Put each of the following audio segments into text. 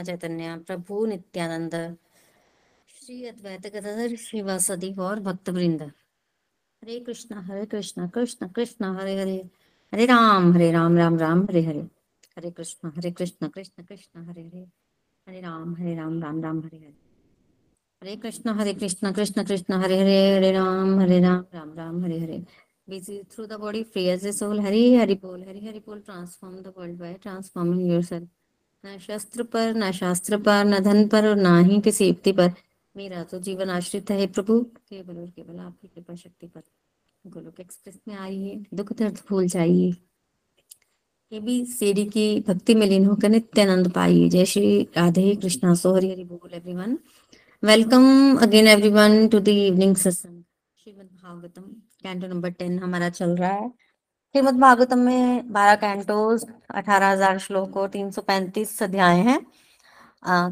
कृष्णा चैतन्य, प्रभु नित्यानंद। श्री अद्वैत गदाधर श्रीवासदि और भक्त वृंद हरे कृष्णा हरे कृष्णा, कृष्ण कृष्ण, हरे हरे। हरे राम हरे राम राम राम, हरे हरे। हरे कृष्ण हरे कृष्ण कृष्ण कृष्ण, हरे हरे। हरे राम हरे राम राम राम, हरे हरे। हरे कृष्ण हरे कृष्ण कृष्ण कृष्ण, हरे हरे हरे राम हरे राम राम राम, हरे हरे। Busy through the body, free as a soul hari hari bol hari hari bol transform the world by transforming yourself न शस्त्र पर, न शास्त्र पर, न धन पर और ना ही किसी युक्ति पर। मेरा तो जीवन आश्रित है प्रभु। केवल और केवल आपकी कृपा शक्ति पर गोलोक एक्सप्रेस में आइए दुख दर्द भूल जाइए। ये भी सीढ़ी की भक्ति में लीन होकर नित्यानंद पाइए। जय श्री राधे कृष्णा। सो हरि हरि बोल everyone welcome again everyone to the evening सत्संग Shrimad Bhagavatam canto number ten हमारा चल रहा है। श्रीमद् भागवतम में बारह कैंटोस, अठारह हज़ार श्लोक और तीन सौ पैंतीस अध्याय हैं।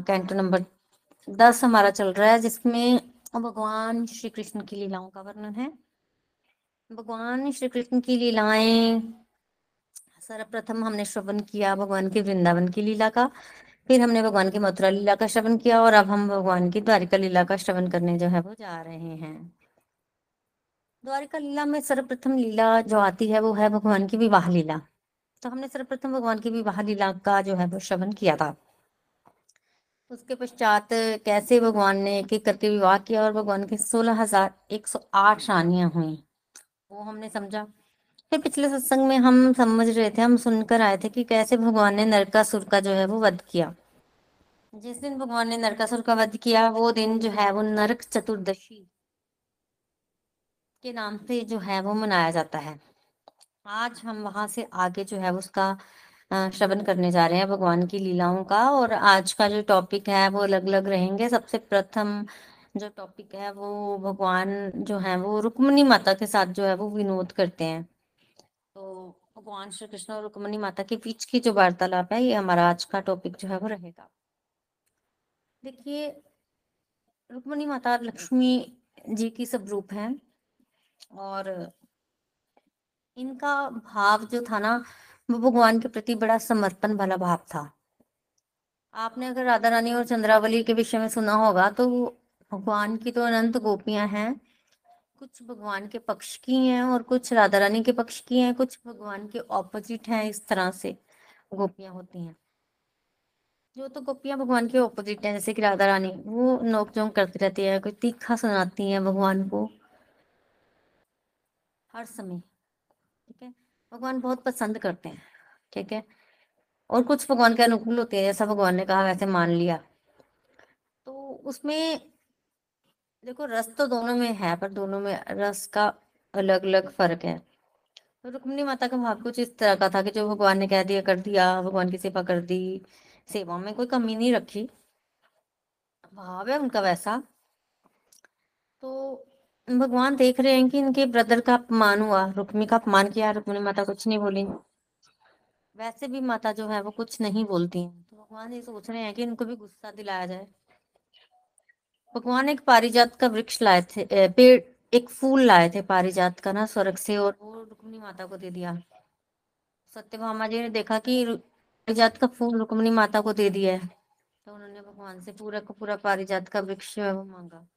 कैंटो नंबर दस हमारा चल रहा है, जिसमें भगवान श्री कृष्ण की लीलाओं का वर्णन है। भगवान श्री कृष्ण की लीलाएँ, सर्वप्रथम हमने श्रवण किया भगवान के वृंदावन की लीला का, फिर हमने भगवान की मथुरा लीला का श्रवण किया और अब हम भगवान की द्वारिका लीला का श्रवण करने जो है वो जा रहे हैं। द्वारिका लीला में सर्वप्रथम लीला जो आती है, वो है भगवान की विवाह लीला। तो हमने सर्वप्रथम भगवान की विवाह लीला का जो है वो श्रवण किया था। उसके पश्चात कैसे भगवान ने एक एक करके विवाह किया और भगवान की सोलह हज़ार एक सौ आठ रानियाँ हुई, वो हमने समझा। फिर पिछले सत्संग में हम समझ रहे थे, हम सुनकर आए थे कि कैसे भगवान ने नरकासुर का जो है वो वध किया। जिस दिन भगवान ने नरकासुर का वध किया, वो दिन जो है वो नरक चतुर्दशी के नाम से जो है वो मनाया जाता है। आज हम वहाँ से आगे जो है उसका श्रवण करने जा रहे हैं भगवान की लीलाओं का और आज का जो टॉपिक है वो अलग अलग रहेंगे। सबसे प्रथम जो टॉपिक है वो भगवान जो है वो रुक्मणी माता के साथ जो है वो विनोद करते हैं। तो भगवान श्री कृष्ण और रुक्मणी माता के बीच की जो वार्तालाप है ये हमारा आज का टॉपिक जो है वो रहेगा। देखिए, रुक्मणी माता लक्ष्मी जी की सब रूप है। और इनका भाव जो था ना, वो भगवान के प्रति बड़ा समर्पण वाला भाव था। आपने अगर राधा रानी और चंद्रावली के विषय में सुना होगा तो भगवान की तो अनंत गोपियाँ हैं, कुछ भगवान के पक्ष की हैं और कुछ राधा रानी के पक्ष की हैं, कुछ भगवान के ऑपोजिट हैं इस तरह से गोपियाँ होती हैं। जो तो गोपियाँ भगवान के ऑपोजिट हैं, जैसे कि राधा रानी, वो नोक झोंक करती रहती है, कोई तीखा सुनाती है भगवान को। हर समय, ठीक है? भगवान बहुत पसंद करते हैं, ठीक है? और कुछ भगवान के अनुकूल होते हैं, जैसा भगवान ने कहा, वैसे मान लिया। तो उसमें, देखो, रस तो दोनों में है, पर दोनों में रस का अलग अलग फ़र्क है। तो रुक्मणी माता का भाव कुछ इस तरह का था कि जो भगवान ने कह दिया, कर दिया, भगवान की सेवा कर दी, सेवा में कोई कमी नहीं रखी। भाव है उनका वैसा। तो भगवान देख रहे हैं कि इनके ब्रदर का अपमान हुआ, रुक्मी का अपमान किया रुक्मिणी माता कुछ नहीं बोली। वैसे भी माता जो है वो कुछ नहीं बोलती हैं। तो भगवान ये सोच रहे हैं कि इनको भी गुस्सा दिलाया जाए। भगवान एक पारिजात का वृक्ष लाए थे पेड़, एक फूल लाए थे पारिजात का ना स्वर्ग से और वो रुक्मिणी माता को दे दिया। सत्यभामा जी ने देखा कि पारिजात का फूल रुक्मिणी माता को दे दिया है। तो उन्होंने भगवान से पूरा का पूरा पारिजात का वृक्ष जो है वो मांगा।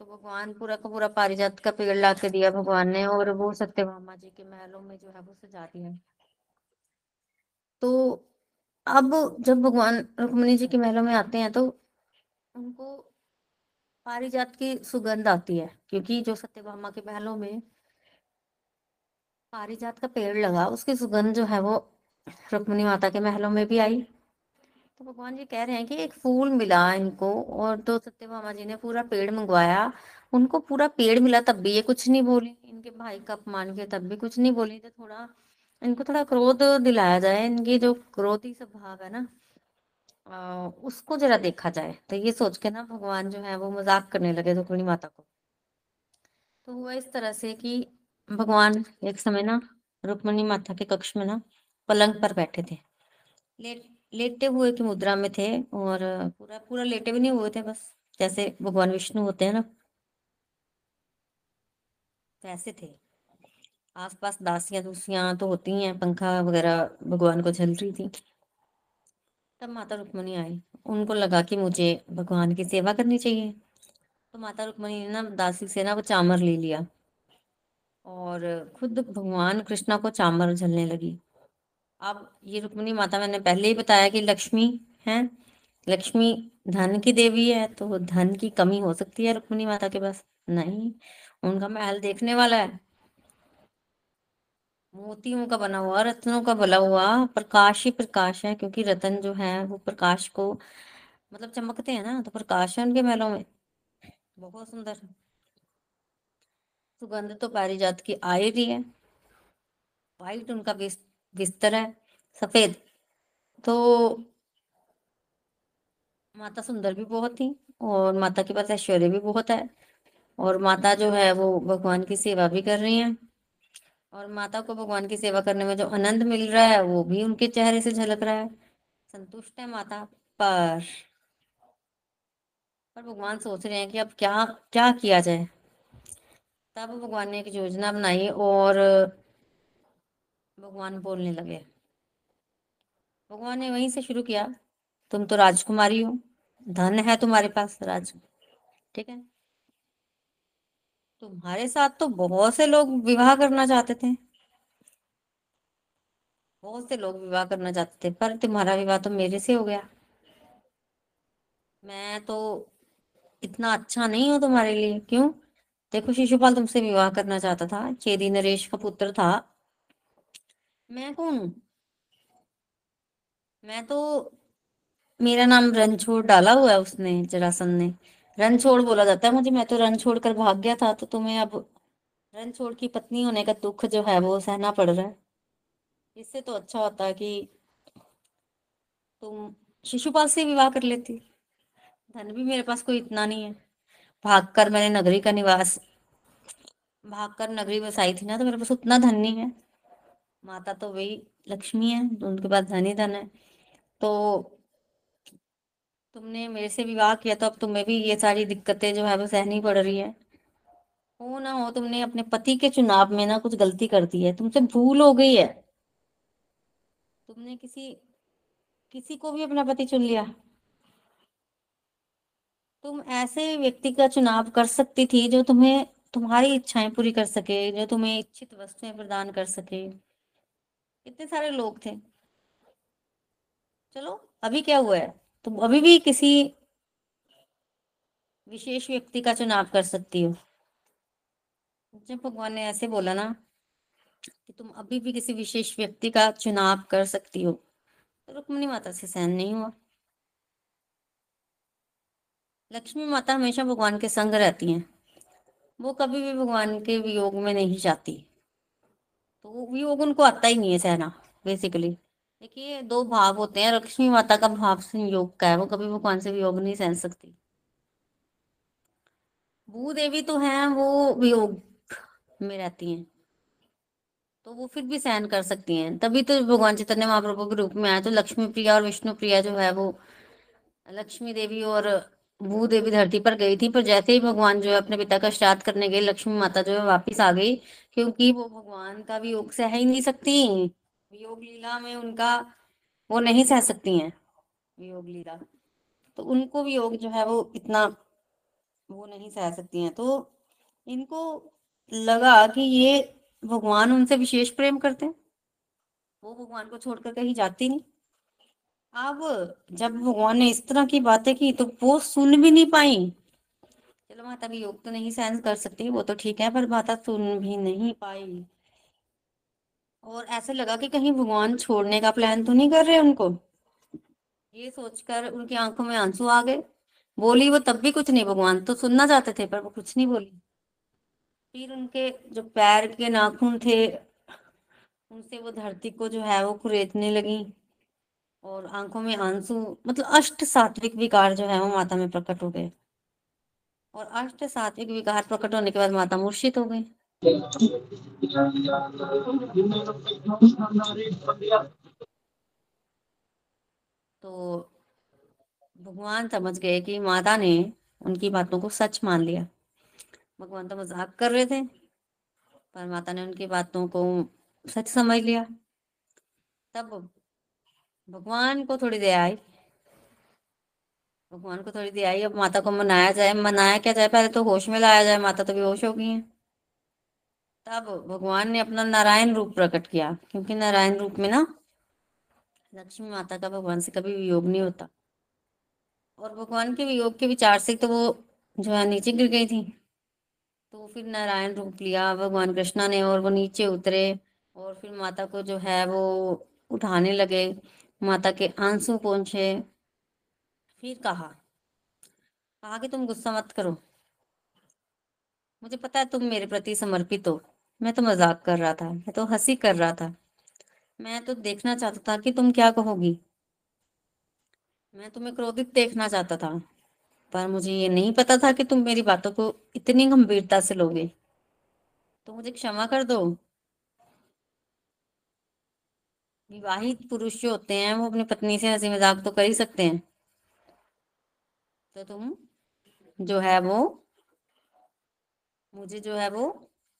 तो भगवान पूरा का पूरा पारिजात का पेड़ ला के दिया भगवान ने और वो सत्य सत्यभामा जी के महलों में जो है वो सजा दिया तो अब जब भगवान रुक्मणी जी के महलों में आते हैं तो उनको पारिजात की सुगंध आती है, क्योंकि जो सत्य सत्यभामा के महलों में पारिजात का पेड़ लगा, उसकी सुगंध जो है वो रुक्मणी माता के महलों में भी आई। तो भगवान जी कह रहे हैं कि एक फूल मिला इनको और तो सत्यभामा जी ने पूरा पेड़ मंगवाया। उनको पूरा पेड़ मिला तब भी ये कुछ नहीं बोली। इनके भाई का अपमान किया तब भी कुछ नहीं बोली। तो थोड़ा इनको थोड़ा क्रोध दिलाया जाए। इनकी जो क्रोधी स्वभाव है ना आ, उसको जरा देखा जाए। तो ये सोच के ना भगवान जो है वो मज़ाक करने लगे रुक्मिणी माता को। तो हुआ इस तरह से कि भगवान एक समय ना रुक्मिणी माता के कक्ष में ना पलंग पर बैठे थे। लेट लेटे हुए की मुद्रा में थे और पूरा पूरा लेटे भी नहीं हुए थे बस, जैसे भगवान विष्णु होते हैं ना। वैसे थे। आसपास दासियाँ दूसियाँ तो होती हैं, पंखा वगैरह भगवान को झल रही थी। तब माता रुक्मणी आई। उनको लगा कि मुझे भगवान की सेवा करनी चाहिए। तो माता रुक्मणी ने ना दासी से ना वो चामर ले लिया। और खुद भगवान कृष्णा को चामर झलने लगी। अब ये रुक्मणी माता मैंने पहले ही बताया कि लक्ष्मी है। लक्ष्मी धन की देवी है तो धन की कमी हो सकती है रुक्मणी माता के पास? नहीं। उनका महल देखने वाला है। मोतियों का बना हुआ, रत्नों का बना हुआ, प्रकाश ही प्रकाश है, क्योंकि रतन जो है, वो प्रकाश को मतलब चमकते हैं ना तो प्रकाश है उनके महलों में। बहुत सुंदर। सुगंध तो पारिजात की आई रही है। वाइट उनका बिस्तर है, सफ़ेद। तो माता सुंदर भी बहुत थी और माता के पास ऐश्वर्य भी बहुत है और माता जो है वो भगवान की सेवा भी कर रही है। और माता को भगवान की सेवा करने में जो आनंद मिल रहा है, वो भी उनके चेहरे से झलक रहा है। संतुष्ट है माता पर। पर भगवान सोच रहे हैं कि अब क्या क्या किया जाए। तब भगवान ने एक योजना बनाई और भगवान बोलने लगे। भगवान ने वहीं से शुरू किया। तुम तो राजकुमारी हो। धन है तुम्हारे पास, राज। ठीक है? तुम्हारे साथ तो बहुत से लोग विवाह करना चाहते थे। बहुत से लोग विवाह करना चाहते थे, पर तुम्हारा विवाह तो मेरे से हो गया। मैं तो इतना अच्छा नहीं हूँ तुम्हारे लिए। क्यों? देखो, शिशुपाल तुमसे विवाह करना चाहता था। चेदी नरेश का पुत्र था। मैं कौन हूँ? मैं तो मेरा नाम रणछोड़ डाला हुआ है उसने जरासन ने। रणछोड़ बोला जाता है मुझे, मैं तो रण छोड़ कर भाग गया था तो तुम्हें अब रणछोड़ की पत्नी होने का दुख जो है, वो सहना पड़ रहा है। इससे तो अच्छा होता कि तुम शिशुपाल से विवाह कर लेती। धन भी मेरे पास कोई इतना नहीं है। भागकर मैंने नगरी का निवास, भागकर नगरी बसाई थी ना तो मेरे पास उतना धन नहीं है। माता तो वही लक्ष्मी है तो उनके पास धन ही धन है। तो तुमने मेरे से विवाह किया तो अब तुम्हें भी ये सारी दिक्कतें जो है वो सहनी पड़ रही है। हो ना हो, तुमने अपने पति के चुनाव में ना कुछ गलती कर दी है। तुमसे भूल हो गई है। तुमने किसी किसी को भी अपना पति चुन लिया। तुम ऐसे व्यक्ति का चुनाव कर सकती थी, जो तुम्हें, तुम्हारी इच्छाएँ पूरी कर सके, जो तुम्हें इच्छित वस्तुएँ प्रदान कर सके। इतने सारे लोग थे। चलो, अभी क्या हुआ है? तुम अभी भी किसी विशेष व्यक्ति का चुनाव कर सकती हो। जब भगवान ने ऐसे बोला ना कि तुम अभी भी किसी विशेष व्यक्ति का चुनाव कर सकती हो तो रुक्मणी माता से सहन नहीं हुआ। लक्ष्मी माता हमेशा भगवान के संग रहती हैं। वो कभी भी भगवान के वियोग में नहीं जाती। तो वियोग उनको आता ही नहीं है सहना बेसिकली देखिए, दो भाव होते हैं, लक्ष्मी माता का भाव संयोग का है, वो कभी भगवान से वियोग नहीं सहन सकती। भूदेवी तो है, वो वियोग में रहती हैं। तो वो फिर भी सहन कर सकती हैं। तभी तो भगवान चैतन्य महाप्रभु के रूप में आए तो लक्ष्मी प्रिया और विष्णु प्रिया जो है वो, लक्ष्मी देवी और भू देवी धरती पर गई थी, पर जैसे ही भगवान जो है अपने पिता का श्राद्ध करने गए लक्ष्मी माता जो है वापिस आ गई, क्योंकि वो भगवान का वियोग सह ही नहीं सकती। वियोग लीला में उनका वो नहीं सह सकती हैं वियोग लीला। तो उनको वियोग जो है वो इतना वो नहीं सह सकती हैं। तो इनको लगा कि ये भगवान उनसे विशेष प्रेम करते हैं। वो भगवान को छोड़कर कहीं जाती नहीं। अब जब भगवान ने इस तरह की बातें की तो वो सुन भी नहीं पाई। चलो माता भी योग तो नहीं सहन कर सकती, वो तो ठीक है, पर माता सुन भी नहीं पाई। और ऐसे लगा कि कहीं भगवान छोड़ने का प्लान तो नहीं कर रहे उनको? ये सोचकर उनकी आँखों में आँसू आ गए। बोली, वो तब भी कुछ नहीं, भगवान तो सुनना चाहते थे, पर वो कुछ नहीं बोली। फिर उनके जो पैर के नाखून थे, उनसे वो धरती को जो है वो कुरेदने लगी। और आँखों में आँसू मतलब अष्ट सात्विक विकार जो है वो माता में प्रकट हो गए। और अष्ट सात्विक विकार प्रकट होने के बाद माता मूर्छित हो गई। तो भगवान समझ गए कि माता ने उनकी बातों को सच मान लिया। भगवान तो मज़ाक कर रहे थे, पर माता ने उनकी बातों को सच समझ लिया। तब भगवान को थोड़ी दया आई। भगवान को थोड़ी दया आई, अब माता को मनाया जाए, मनाया क्या जाए? पहले तो होश में लाया जाए, माता तो बेहोश हो गई है। तब भगवान ने अपना नारायण रूप प्रकट किया, क्योंकि नारायण रूप में ना लक्ष्मी माता का भगवान से कभी वियोग नहीं होता। और भगवान के वियोग के विचार से तो वो जो है नीचे गिर गई थी। तो फिर नारायण रूप लिया, भगवान कृष्णा ने और वो नीचे उतरे और फिर माता को जो है वो उठाने लगे। माता के आँसू पहुँचे फिर कहा कि तुम गुस्सा मत करो। मुझे पता है तुम मेरे प्रति समर्पित हो। मैं तो मज़ाक कर रहा था, मैं तो हँसी कर रहा था। मैं तो देखना चाहता था कि तुम क्या कहोगी। मैं तुम्हें क्रोधित देखना चाहता था, पर मुझे ये नहीं पता था कि तुम मेरी बातों को इतनी गंभीरता से लोगे। तो मुझे क्षमा कर दो। विवाहित पुरुष जो होते हैं, वो अपनी पत्नी से हँसी मज़ाक तो कर ही सकते हैं। तो तुम जो है वो, मुझे जो है वो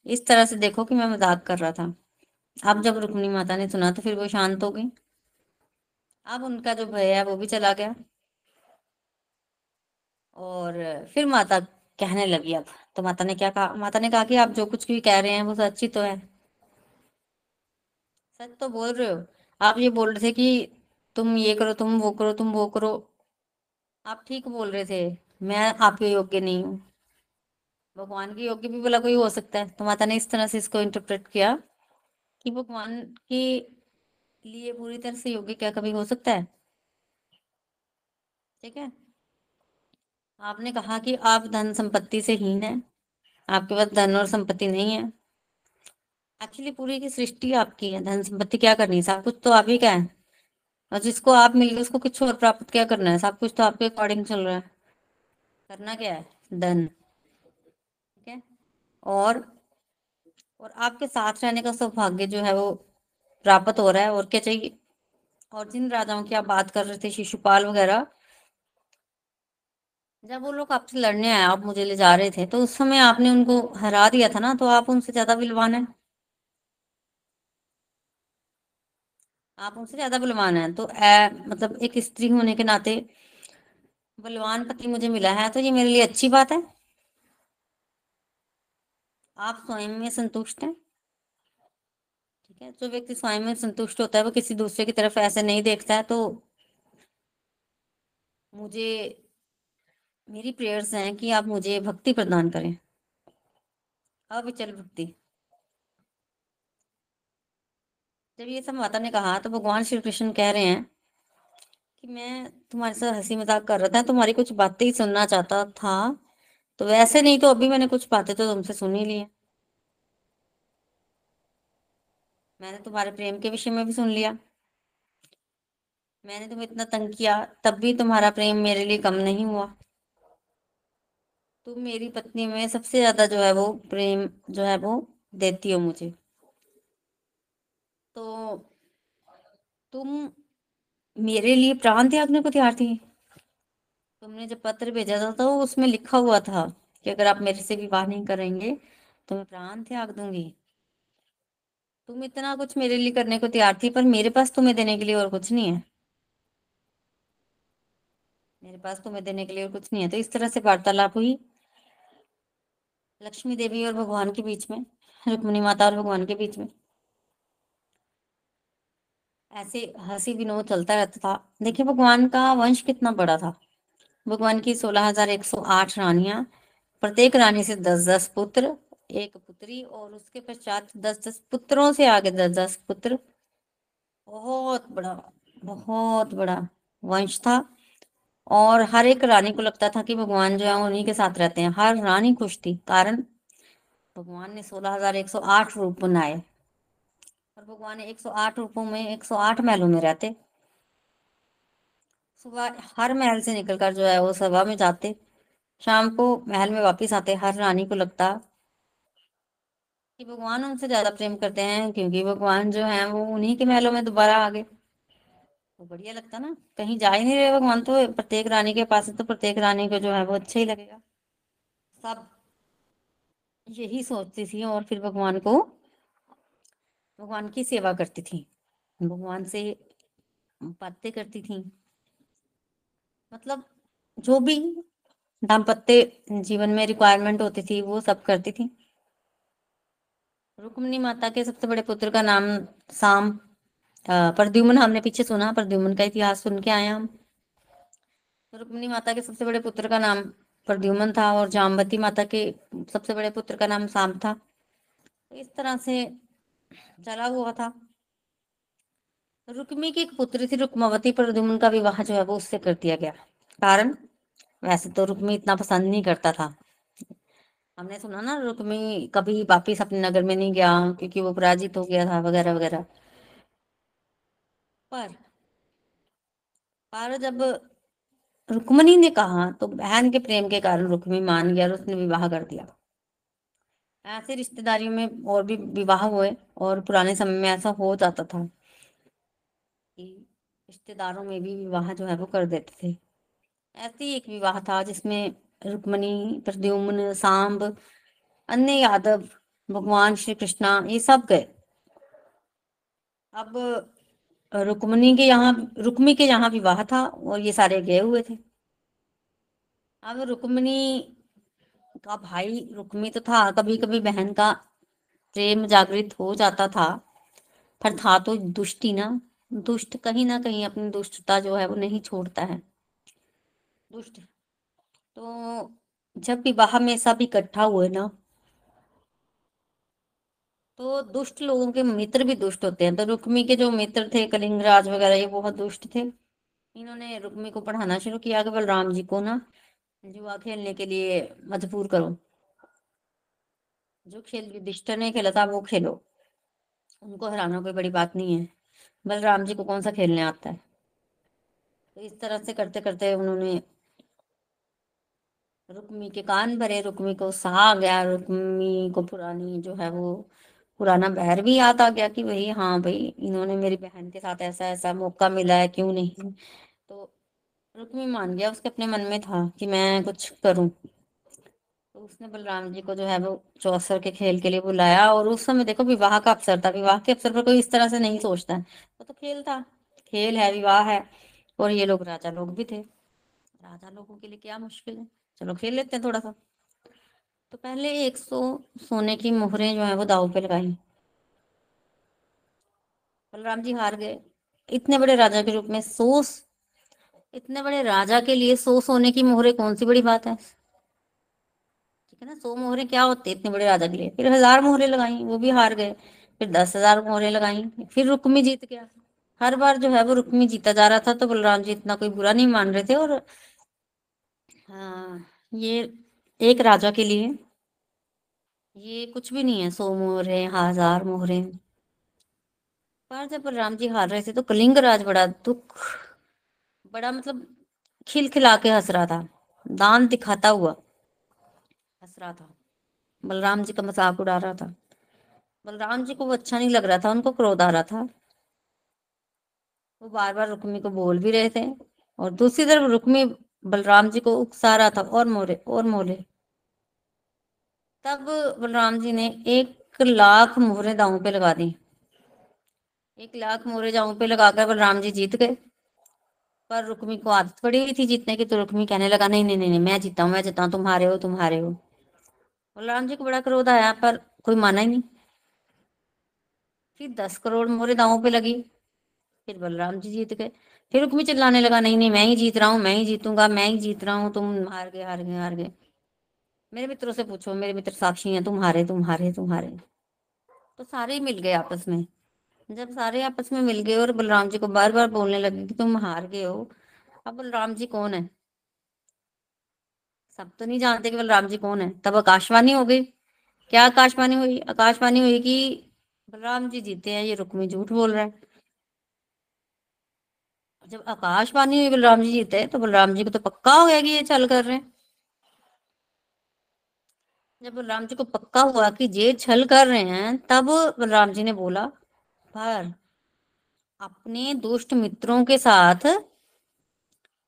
इस तरह से देखो कि मैं मज़ाक कर रहा था। अब जब रुक्मिणी माता ने सुना तो फिर वो शांत हो गई। अब उनका जो भय है, वो भी चला गया। और फिर माता कहने लगी अब। तो माता ने क्या कहा? माता ने कहा कि आप जो कुछ भी कह रहे हैं, वो सच्ची तो है। सच तो बोल रहे हो। आप ये बोल रहे थे कि तुम ये करो, तुम वो करो, तुम वो करो। आप ठीक बोल रहे थे। मैं आपके योग्य नहीं हूँ। भगवान के योग्य भी बोला कोई हो सकता है। तो माता ने इस तरह से इसको इंटरप्रेट किया कि भगवान के लिए पूरी तरह से योग्य क्या कभी हो सकता है? ठीक है? आपने कहा कि आप धन संपत्ति से हीन है। आपके पास धन और संपत्ति नहीं है। एक्चुअली पूरी की सृष्टि आपकी है, धन संपत्ति क्या करनी है? सब कुछ तो आप ही का है। और जिसको आप मिल गए उसको कुछ और प्राप्त क्या करना है? सब कुछ तो आपके अकॉर्डिंग चल रहा है। करना क्या है? धन। ठीक है? और और आपके साथ रहने का सौभाग्य जो है, वो प्राप्त हो रहा है। और क्या चाहिए? और जिन राजाओं की आप बात कर रहे थे, शिशुपाल वगैरह, जब वो लोग आपसे लड़ने आए, आप मुझे ले जा रहे थे तो उस समय आपने उनको हरा दिया था ना? तो आप उनसे ज़्यादा बलवान है? आप उनसे ज़्यादा बलवान है। तो ए, मतलब एक स्त्री होने के नाते बलवान पति मुझे मिला है तो ये मेरे लिए अच्छी बात है। आप स्वयं में संतुष्ट हैं। ठीक है जो व्यक्ति स्वयं में संतुष्ट होता है वो किसी दूसरे की तरफ़ ऐसे नहीं देखता है। तो मुझे मेरी प्रेयर्स हैं कि आप मुझे भक्ति प्रदान करें। अविचल भक्ति। जब ये सब माता ने कहा तो भगवान श्री कृष्ण कह रहे हैं कि मैं तुम्हारे साथ हँसी मज़ाक कर रहा था, तुम्हारी कुछ बातें ही सुनना चाहता था। तो वैसे नहीं तो अभी मैंने कुछ बातें तो तुमसे सुन ही ली है। मैंने तुम्हारे प्रेम के विषय में भी सुन लिया। मैंने तुम्हें इतना तंग किया, तब भी तुम्हारा प्रेम मेरे लिए कम नहीं हुआ। तुम मेरी पत्नी में सबसे ज़्यादा जो है वो प्रेम जो है वो देती हो मुझे। तो तुम मेरे लिए प्राण त्यागने को तैयार थी। तुमने जब पत्र भेजा था तो उसमें लिखा हुआ था कि अगर आप मेरे से विवाह नहीं करेंगे तो मैं प्राण त्याग दूँगी। तुम इतना कुछ मेरे लिए करने को तैयार थी, पर मेरे पास तुम्हें देने के लिए और कुछ नहीं है। मेरे पास तुम्हें देने के लिए और कुछ नहीं है। तो इस तरह से वार्तालाप हुई लक्ष्मी देवी और भगवान के बीच में, रुक्मणी माता और भगवान के बीच में। ऐसे हँसी विनोद चलता रहता था। देखिए, भगवान का वंश कितना बड़ा था। भगवान की सोलह हज़ार एक सौ आठ रानियाँ, प्रत्येक रानी से दस दस पुत्र, एक पुत्री और उसके पश्चात दस दस पुत्रों से आगे दस दस पुत्र। बहुत बड़ा बहुत बड़ा वंश था। और हर एक रानी को लगता था कि भगवान जो है उन्हीं के साथ रहते हैं। हर रानी खुश थी, कारण भगवान ने सोलह हज़ार एक सौ आठ रूप बनाए। और भगवान एक सौ आठ रूपों में, एक सौ आठ महलों में रहते। सुबह हर महल से निकलकर जो है वो सभा में जाते। शाम को महल में वापस आते। हर रानी को लगता कि भगवान उनसे ज़्यादा प्रेम करते हैं, क्योंकि भगवान जो है वो उन्हीं के महलों में दोबारा आ गए। तो बढ़िया लगता ना। कहीं जा ही नहीं रहे भगवान तो प्रत्येक रानी के पास तो प्रत्येक रानी को जो है वो अच्छा ही लगेगा। सब यही सोचती थी और फिर भगवान को भगवान की सेवा करती थी। भगवान से बातें करती थी। मतलब जो भी दाम्पत्य जीवन में रिक्वायरमेंट होती थी, वो सब करती थी। रुक्मणी माता के सबसे बड़े पुत्र का नाम साम प्रद्युमन हमने पीछे सुना, प्रद्युमन का इतिहास सुन के आए हम। रुक्मणी माता के सबसे बड़े पुत्र का नाम प्रद्युमन था और जामवती माता के सबसे बड़े पुत्र का नाम साम था। इस तरह से चला हुआ था। रुक्मी की एक पुत्री थी, रुक्मावती प्रद्युमन का विवाह जो है वो उससे कर दिया गया। कारण? वैसे तो रुक्मी इतना पसंद नहीं करता था। हमने सुना ना, रुक्मी कभी वापिस अपने नगर में नहीं गया, क्योंकि वो पराजित हो गया था, वगैरह वगैरह। पर पर जब रुक्मणी ने कहा तो बहन के प्रेम के कारण रुक्मी मान गया और उसने विवाह कर दिया। ऐसे रिश्तेदारियों में और भी विवाह हुए और पुराने समय में ऐसा हो जाता था कि रिश्तेदारों में भी विवाह जो है वो कर देते थे। ऐसे ही एक विवाह था जिसमें रुक्मणी, प्रद्युम्न, सांब, अन्य यादव, भगवान श्री कृष्णा ये सब गए। अब रुक्मणी के यहाँ, रुक्मी के यहाँ विवाह था और ये सारे गए हुए थे। अब रुक्मणी का भाई रुक्मी तो था कभी कभी बहन का प्रेम जागृत हो जाता था, पर था तो दुष्टी ना। दुष्ट कहीं ना कहीं अपनी दुष्टता जो है वो नहीं छोड़ता है। दुष्ट। तो जब विवाह में सब इकट्ठा हुए ना तो दुष्ट लोगों के मित्र भी दुष्ट होते हैं। तो रुक्मी के जो मित्र थे, कलिंगराज वगैरह, ये बहुत दुष्ट थे। इन्होंने रुक्मी को पढ़ाना शुरू किया कि बलराम जी को ना। जुआ खेलने के लिए मजबूर करो। जो खेल युधिष्ठर ने खेला था, वो खेलो। उनको हराना कोई बड़ी बात नहीं है। बलराम जी को कौन सा खेलने आता है? तो इस तरह से करते करते उन्होंने रुक्मी के कान भरे, रुक्मी को सहा गया, रुक्मी को पुरानी जो है वो पुराना बहर भी याद आ गया कि भाई हाँ भाई, इन्होंने मेरी बहन के साथ ऐसा ऐसा मौका मिला है, क्यों नहीं? तो रुक्मी मान गया उसके अपने मन में था कि मैं कुछ करूँ। तो उसने बलराम जी को जो है वो चौसर के खेल के लिए बुलाया और उस समय देखो विवाह का अवसर था। विवाह के अवसर पर कोई इस तरह से नहीं सोचता। है वो तो खेल था, खेल है, विवाह है और ये लोग राजा लोग भी थे। राजा लोगों के लिए क्या मुश्किल है? चलो खेल लेते हैं थोड़ा सा। तो पहले एक सौ सोने की मोहरें जो है वो दाव पे लगाई। बलराम जी हार गए। इतने बड़े राजा के रूप में सौ इतने बड़े राजा के लिए सो सोने की मोहरे कौन सी बड़ी बात है? ठीक है ना, सो मोहरे क्या होते इतने बड़े राजा के लिए? फिर हज़ार मोहरे लगाई, वो भी हार गए। फिर दस हज़ार मोहरे लगाई, फिर रुक्मी जीत गया। हर बार जो है वो रुक्मी जीता जा रहा था तो बलराम जी इतना कोई बुरा नहीं मान रहे थे और हाँ ये एक राजा के लिए, ये कुछ भी नहीं है, सौ मोहरे, हज़ार मोहरे। पर जब बलराम जी हार रहे थे तो कलिंग राज बड़ा दुख बड़ा मतलब खिलखिला के हंस रहा था। दान दिखाता हुआ हंस रहा था। बलराम जी का मज़ाक उड़ा रहा था। बलराम जी को वो अच्छा नहीं लग रहा था, उनको क्रोध आ रहा था। वो बार बार रुक्मी को बोल भी रहे थे और दूसरी तरफ़ रुक्मी बलराम जी को उकसा रहा था और मोरे और मोरे। तब बलराम जी ने एक लाख मोहरे दाऊ पे लगा दी। एक लाख मोहरे दाऊ पे लगाकर बलराम जी जीत गए। पर रुक्मी को आदत पड़ी हुई थी जीतने की तो रुक्मी कहने लगा, नहीं नहीं नहीं मैं जीता हूँ, मैं जीता हूँ, तुम्हारे हो तुम्हारे हो। बलराम जी को बड़ा क्रोध आया, पर कोई माना ही नहीं। फिर दस करोड़ मोहरे दांव पे लगी, फिर बलराम जी जीत गए। फिर रुक्मी चिल्लाने लगा, नहीं नहीं, मैं ही जीत रहा हूँ, मैं ही जीतूँगा, मैं ही जीत रहा हूँ, तुम हार गए हार गए हार गए। मेरे मित्रों से पूछो, मेरे मित्र साक्षी हैं तुम्हारे तुम्हारे तुम्हारे तो सारे ही मिल गए आपस में। जब सारे आपस में मिल गए और बलराम जी को बार बार बोलने लगे कि तुम हार गए हो, अब बलराम जी कौन है? सब तो नहीं जानते कि बलराम जी कौन है। तब आकाशवाणी हो गई। क्या आकाशवाणी हुई? आकाशवाणी हुई कि बलराम जी जीते हैं, ये रुक्मी झूठ बोल रहा है। जब आकाशवाणी हुई बलराम जी जीते हैं तो बलराम जी को तो पक्का हो गया कि ये चल कर रहे हैं। जब बलराम जी को पक्का हुआ कि ये छल कर रहे हैं, तब बलराम जी ने बोला पर अपने दुष्ट मित्रों के साथ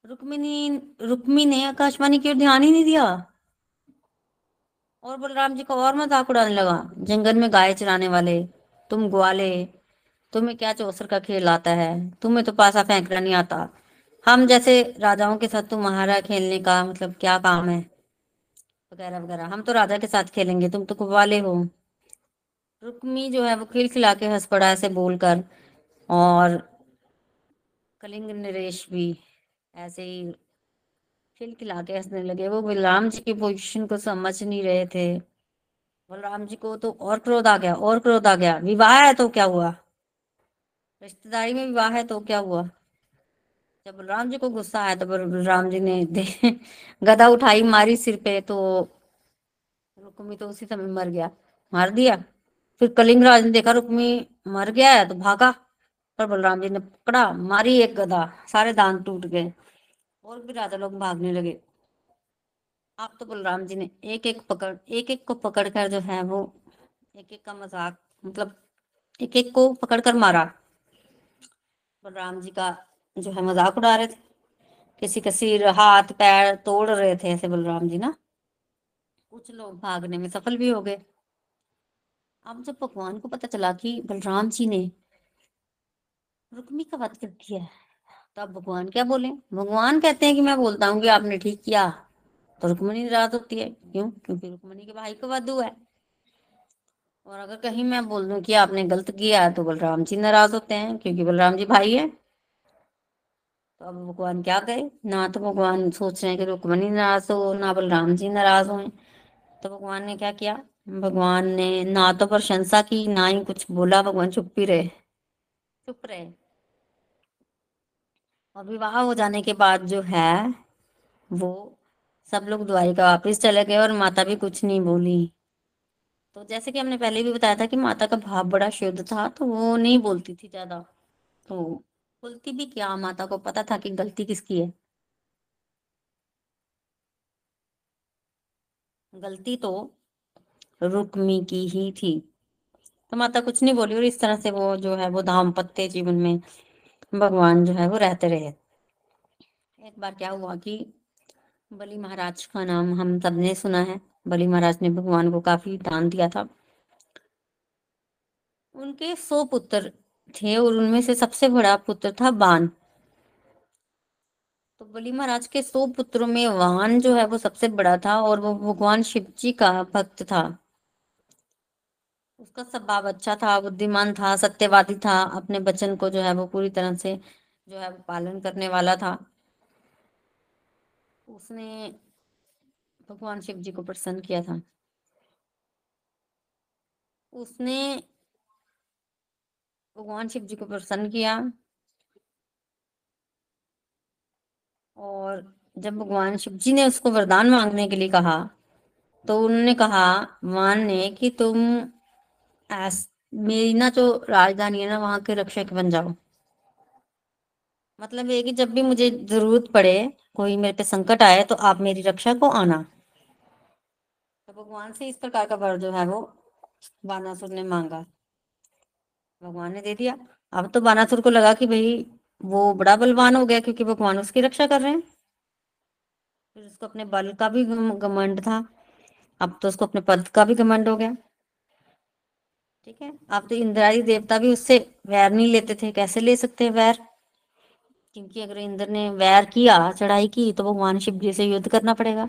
रुक्मिणी, रुक्मी ने आकाशवाणी की ओर ध्यान ही नहीं दिया। और बलराम जी का और मज़ाक उड़ाने लगा। जंगल में गाय चराने वाले, तुम ग्वाले, तुम्हें क्या चौसर का खेल आता है? तुम्हें तो पासा फेंकना नहीं आता। हम जैसे राजाओं के साथ तुम्हारा खेलने का मतलब क्या काम है? वगैरह वगैरह। हम तो राजा के साथ खेलेंगे, तुम तो ग्वाले हो। रुक्मी जो है वो खिलखिला के हंस पड़ा ऐसे बोलकर और कलिंग नरेश भी ऐसे ही खिलखिला के हंसने लगे। वो बलराम जी की पोजीशन को समझ नहीं रहे थे। बलराम जी को तो और क्रोध आ गया, और क्रोध आ गया। विवाह है तो क्या हुआ? रिश्तेदारी में विवाह है तो क्या हुआ? जब बलराम जी को गुस्सा आया तो बलराम जी ने गदा उठाई, मारी सिर पे तो रुक्मी तो उसी समय मर गया। मार दिया? फिर कलिंग राज ने देखा, रुक्मी मर गया है तो भागा। पर बलराम जी ने पकड़ा, मारी एक गदा सारे दांत टूट गए और भी राजा लोग भागने लगे। अब तो बलराम जी ने एक एक पकड़ एक एक को पकड़ कर जो है वो एक एक का मज़ाक मतलब एक एक को पकड़ कर मारा। बलराम जी का जो है मज़ाक उड़ा रहे थे। किसी का सिर हाथ पैर तोड़ रहे थे ऐसे बलराम जी ना। कुछ लोग भागने में सफल भी हो गए। अब जब भगवान को पता चला कि बलराम जी ने रुक्मी का वध कर दिया है तब भगवान क्या बोले? भगवान कहते हैं कि मैं बोलता हूँ कि आपने ठीक किया तो रुक्मणी नाराज़ होती है। क्यों? क्योंकि रुक्मणी के भाई का वध हुआ है। और अगर कहीं मैं बोल दूँ कि आपने गलत किया है तो बलराम जी नाराज़ होते हैं, क्योंकि बलराम जी भाई है। तो अब भगवान क्या कहे? ना तो भगवान सोच रहे हैं कि रुक्मणी नाराज़ हो, ना बलराम जी नाराज़ हो तो भगवान ने क्या किया? भगवान ने ना तो प्रशंसा की ना ही कुछ बोला भगवान चुप ही रहे। चुप रहे। और विवाह हो जाने के बाद जो है वो सब लोग द्वारिका वापिस चले गए और माता भी कुछ नहीं बोली। तो जैसे कि हमने पहले भी बताया था कि माता का भाव बड़ा शुद्ध था तो वो नहीं बोलती थी ज़्यादा। तो बोलती भी क्या? माता को पता था कि गलती किसकी है। गलती तो रुक्मी की ही थी। तो माता कुछ नहीं बोली और इस तरह से वो जो है, वो दाम्पत्य जीवन में भगवान जो है, वो रहते रहे। एक बार क्या हुआ कि बलि महाराज का नाम हम सबने सुना है। बलि महाराज ने भगवान को काफ़ी दान दिया था। उनके सौ पुत्र थे और उनमें से सबसे बड़ा पुत्र था बान। तो बलि महाराज के सौ पुत्रों में वान जो है, वो सबसे बड़ा था और वो भगवान शिव जी का भक्त था। उसका स्वभाव अच्छा था, बुद्धिमान था, सत्यवादी था, अपने बचन को जो है वो पूरी तरह से जो है वो पालन करने वाला था। उसने भगवान शिव जी को प्रसन्न किया था। उसने भगवान शिव जी को प्रसन्न किया और जब भगवान शिव जी ने उसको वरदान मांगने के लिए कहा तो उन्होंने कहा, मान ने कि तुम ऐस, मेरी ना जो राजधानी है ना, वहाँ के रक्षक बन जाओ। मतलब ये कि जब भी मुझे ज़रूरत पड़े, कोई मेरे पे संकट आए तो आप मेरी रक्षा को आना। तो भगवान से इस प्रकार का वर जो है वो बानासुर ने मांगा। भगवान ने दे दिया। अब तो बानासुर को लगा कि भाई, वो बड़ा बलवान हो गया, क्योंकि भगवान उसकी रक्षा कर रहे हैं। फिर उसको अपने बल का भी घमंड था। अब तो उसको अपने पद का भी घमंड हो गया। ठीक है? आप तो इंद्रादी देवता भी उससे वैर नहीं लेते थे, कैसे ले सकते हैं वैर? क्योंकि अगर इंद्र ने वैर किया चढ़ाई की तो भगवान शिव जी से युद्ध करना पड़ेगा।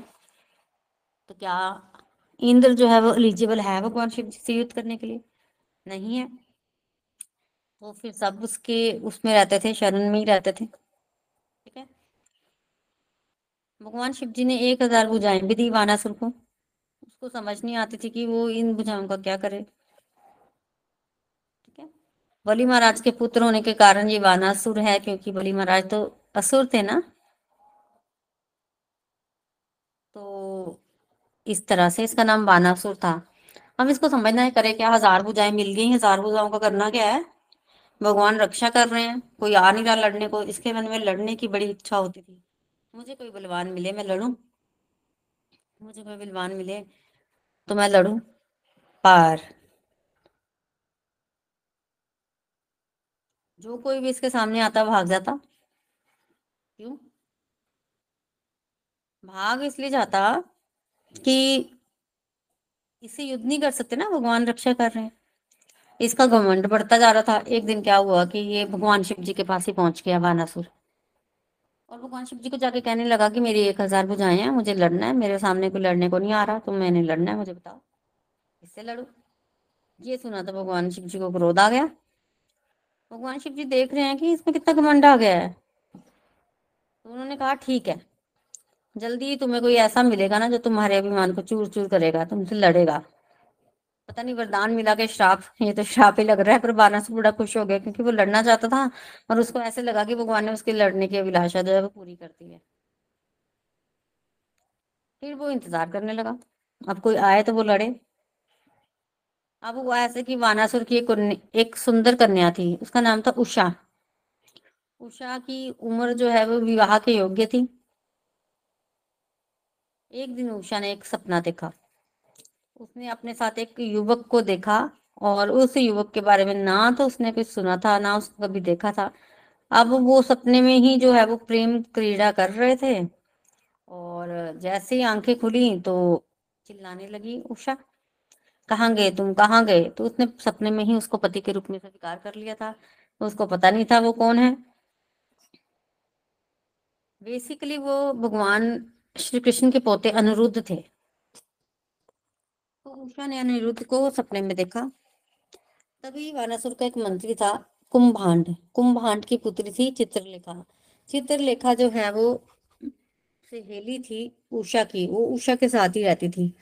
तो क्या इंद्र जो है वो एलिजिबल है भगवान शिव जी से युद्ध करने के लिए? नहीं है। तो फिर सब उसके, उसमें रहते थे, शरण में ही रहते थे। ठीक है? भगवान शिव जी ने एक हज़ार बुझाएँ भी दी वानासुर को। उसको समझ नहीं आती थी कि वो इन बुझाओं का क्या करे। बलि महाराज के पुत्र होने के कारण ये वानासुर है, क्योंकि बलि महाराज तो असुर थे ना? तो इस तरह से इसका नाम वानासुर था। हम इसको समझना है, करें क्या? हज़ार बुझाएँ मिल गई, हज़ार बुझाओं का करना क्या है? भगवान रक्षा कर रहे हैं, कोई आ नहीं रहा लड़ने को। इसके मन में लड़ने की बड़ी इच्छा होती थी। मुझे कोई बलवान मिले, मैं लड़ू? मुझे कोई बलवान मिले तो मैं लड़ू? पर। जो कोई भी इसके सामने आता, भाग जाता। क्यों? भाग इसलिए जाता कि इसे युद्ध नहीं कर सकते ना, भगवान रक्षा कर रहे हैं। इसका घमंड बढ़ता जा रहा था। एक दिन क्या हुआ कि ये भगवान शिव जी के पास ही पहुँच गया बानासुर। और भगवान शिव जी को जाके कहने लगा कि मेरी एक हज़ार बुझाएँ हैं, मुझे लड़ना है, मेरे सामने कोई लड़ने को नहीं आ रहा तो मैंने लड़ना है, मुझे बताओ। इससे लड़ू। ये सुना तो भगवान शिव जी को क्रोध आ गया। भगवान शिव जी देख रहे हैं कि इसमें कितना घमंड आ गया है। तो उन्होंने कहा, ठीक है, जल्दी तुम्हें कोई ऐसा मिलेगा ना जो तुम्हारे अभिमान को चूर चूर करेगा, तुमसे लड़ेगा। पता नहीं, वरदान मिला के श्राप, ये तो श्राप ही लग रहा है, पर बानासुर बड़ा खुश हो गया क्योंकि वो लड़ना चाहता था और उसको ऐसे लगा कि भगवान ने उसके लड़ने की अभिलाषा जो है वो पूरी कर दी है। फिर वो इंतज़ार करने लगा। अब कोई आए तो वो लड़े। अब वो ऐसे कि वानासुर की एक, एक सुंदर कन्या थी उसका नाम था उषा। उषा की उम्र जो है वो विवाह के योग्य थी। एक दिन उषा ने एक सपना देखा। उसने अपने साथ एक युवक को देखा और उस युवक के बारे में ना तो उसने कुछ सुना था ना उसने कभी देखा था। अब वो सपने में ही जो है वो प्रेम क्रीड़ा कर रहे थे और जैसे ही आँखें खुली तो चिल्लाने लगी उषा। कहाँ गए तुम? कहाँ गए? तो उसने सपने में ही उसको पति के रूप में स्वीकार कर लिया था। तो उसको पता नहीं था वो कौन है। बेसिकली वो भगवान श्री कृष्ण के पोते अनिरुद्ध थे। तो उषा ने अनिरुद्ध को सपने में देखा। तभी वानासुर का एक मंत्री था कुंभांड कुंभांड की पुत्री थी चित्रलेखा। चित्रलेखा जो है वो सहेली थी उषा की। वो उषा के साथ ही रहती थी।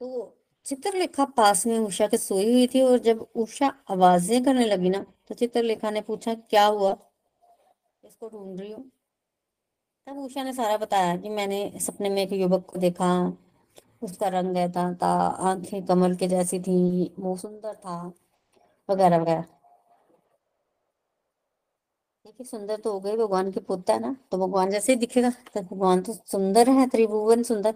तो चित्रलेखा पास में उषा के सोई हुई थी और जब उषा आवाज़ें करने लगी ना तो चित्रलेखा ने पूछा, क्या हुआ? इसको ढूंढ रही हूँ। तब उषा ने सारा बताया कि मैंने सपने में एक युवक को देखा, उसका रंग ऐसा था, आँखें कमल के जैसी थी, वो सुंदर था, वगैरह वगैरह। देखिए, सुंदर तो हो गई, भगवान के पुत्र है ना तो भगवान जैसे ही दिखेगा तो भगवान तो सुंदर है, त्रिभुवन सुंदर।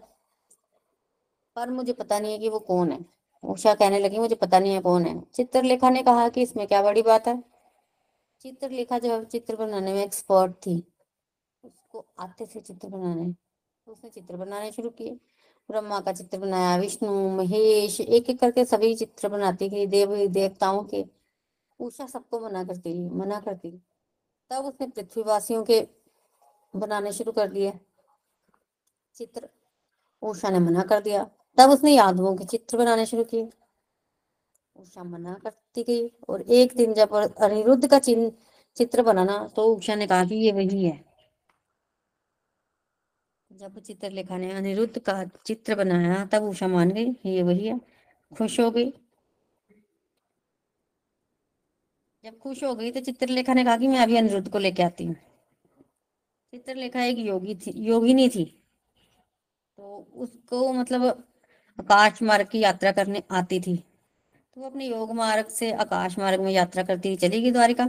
पर मुझे पता नहीं है कि वो कौन है। उषा कहने लगी, मुझे पता नहीं है कौन है। चित्रलेखा ने कहा कि इसमें क्या बड़ी बात है? चित्रलेखा जो है चित्र बनाने में एक्सपर्ट थी, उसको आते थे चित्र बनाने तो उसने चित्र बनाने शुरू किए। ब्रह्मा का चित्र बनाया, विष्णु, महेश, एक एक करके सभी चित्र बनाती गई देव, देवताओं के। उषा सबको मना करती मना करती तब उसने पृथ्वीवासियों के बनाने शुरू कर दिए। चित्र, उषा ने मना कर दिया। तब उसने यादवों के चित्र बनाने शुरू किए। उषा मना करती गई और एक दिन जब अनिरुद्ध का चिन्ह चित्र बनाना तो उषा ने कहा कि ये वही है। जब चित्रलेखा ने, अनिरुद्ध का चित्र बनाया, तब उषा मान गई ये वही है, खुश हो गई। जब खुश हो गई तो चित्रलेखा ने कहा कि मैं अभी अनिरुद्ध को लेके आती हूँ। चित्रलेखा एक योगी थी, योगिनी थी। तो उसको मतलब आकाश मार्ग की यात्रा करने आती थी। तो वो अपने योग मार्ग से आकाश मार्ग में यात्रा करती हुई चली गई द्वारिका।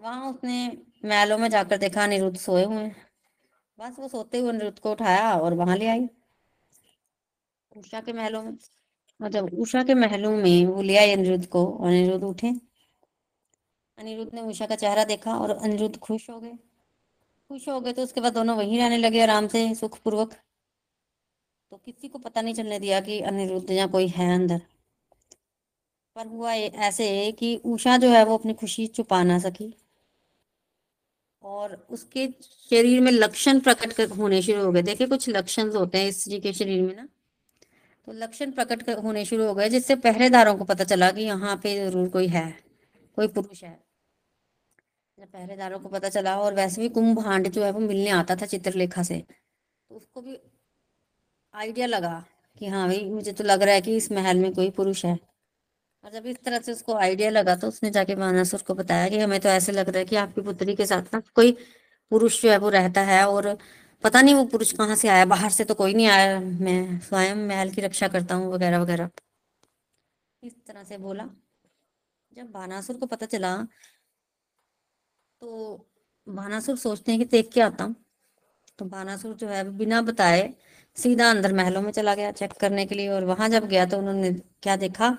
वहाँ उसने महलों में जाकर देखा, अनिरुद्ध सोए हुए बस वो सोते हुए अनिरुद्ध को उठाया और वहाँ ले आई। उषा के महलों में मतलब उषा के महलों में वो ले आई अनिरुद्ध को और अनिरुद्ध उठे। अनिरुद्ध ने उषा का चेहरा देखा और अनिरुद्ध खुश हो गए। खुश हो गए तो उसके बाद दोनों वहीं रहने लगे आराम से सुखपूर्वक। तो किसी को पता नहीं चलने दिया कि अनिरुद्ध या कोई है अंदर। पर हुआ ऐसे कि उषा जो है वो अपनी खुशी छुपा ना सकी और उसके शरीर में लक्षण प्रकट होने शुरू हो गए। देखिए, कुछ लक्षण होते हैं इस जी के शरीर में ना। तो लक्षण प्रकट होने शुरू हो गए, जिससे पहरेदारों को पता चला कि यहाँ पे ज़रूर कोई है, कोई पुरुष है। जब पहरेदारों को पता चला और वैसे भी कुंभ भांड जो है वो मिलने आता था चित्रलेखा से तो उसको भी आइडिया लगा कि हाँ भाई, मुझे तो लग रहा है कि इस महल में कोई पुरुष है। और जब इस तरह से उसको आइडिया लगा तो उसने जाके बानासुर को बताया कि हमें तो ऐसे लग रहा है कि आपकी पुत्री के साथ ना कोई पुरुष जो है वो रहता है और पता नहीं वो पुरुष कहाँ से आया। बाहर से तो कोई नहीं आया। मैं स्वयं महल की रक्षा करता हूँ वगैरह वगैरह। इस तरह से बोला। जब बानासुर को पता चला तो बानासुर सोचते हैं कि देख के आता हूँ। तो बानासुर जो है, बिना बताए सीधा अंदर महलों में चला गया चेक करने के लिए और वहाँ जब गया तो उन्होंने क्या देखा